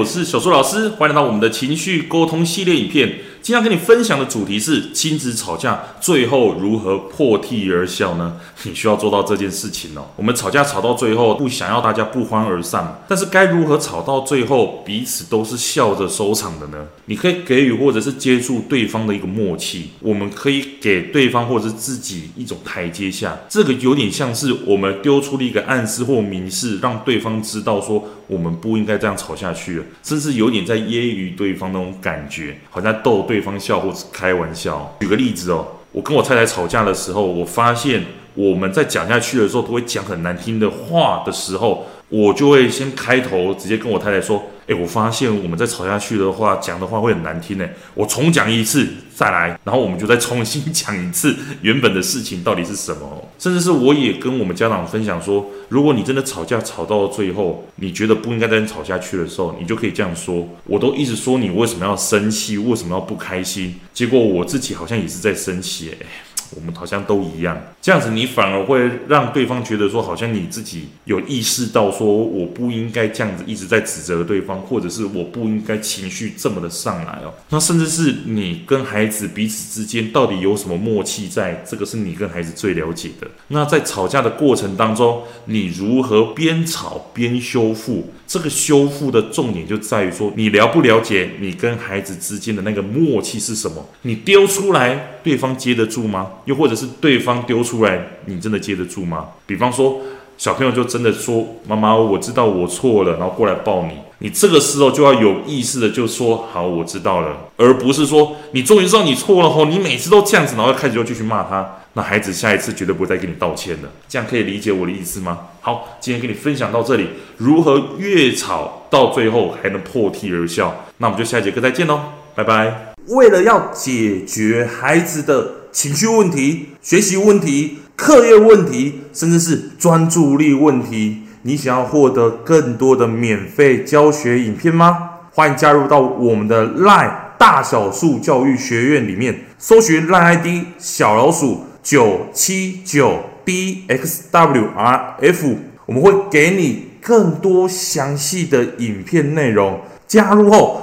我是小苏老师，欢迎来到我们的情绪沟通系列影片。今天跟你分享的主题是亲子吵架最后如何破涕而笑呢？你需要做到这件事情哦。我们吵架吵到最后，不想要大家不欢而散，但是该如何吵到最后彼此都是笑着收场的呢？你可以给予或者是接住对方的一个默契，我们可以给对方或者是自己一种台阶下。这个有点像是我们丢出了一个暗示或明示，让对方知道说我们不应该这样吵下去，甚至有点在揶揄对方那种感觉，好像逗。对方笑或是开玩笑。举个例子哦，我跟我太太吵架的时候，我发现我们在讲下去的时候，都会讲很难听的话的时候，我就会先开头直接跟我太太说。诶，我发现我们再吵下去的话，讲的话会很难听呢。我重讲一次再来，然后我们就再重新讲一次原本的事情到底是什么。甚至是我也跟我们家长分享说，如果你真的吵架吵到了最后，你觉得不应该再吵下去的时候，你就可以这样说：我都一直说你为什么要生气，为什么要不开心，结果我自己好像也是在生气。诶。我们好像都一样，这样子你反而会让对方觉得说，好像你自己有意识到说，我不应该这样子一直在指责对方，或者是我不应该情绪这么的上来哦。那甚至是你跟孩子彼此之间到底有什么默契在，这个是你跟孩子最了解的。那在吵架的过程当中，你如何边吵边修复？这个修复的重点就在于说，你了不了解你跟孩子之间的那个默契是什么？你丢出来，对方接得住吗？又或者是对方丢出来，你真的接得住吗？比方说，小朋友就真的说：“妈妈，我知道我错了。”然后过来抱你，你这个时候就要有意识的就说：“好，我知道了。”而不是说你终于知道你错了后，你每次都这样子，然后开始就继续骂他。那孩子下一次绝对不会再跟你道歉了。这样可以理解我的意思吗？好，今天跟你分享到这里，如何越吵到最后还能破涕而笑？那我们就下一节课再见喽，拜拜。为了要解决孩子的情绪问题、学习问题、课业问题，甚至是专注力问题，你想要获得更多的免费教学影片吗？欢迎加入到我们的 LINE 大小树教育学院里面，搜寻 LINE ID 小老鼠。九七九 dxwrf，我们会给你更多详细的影片内容。加入后，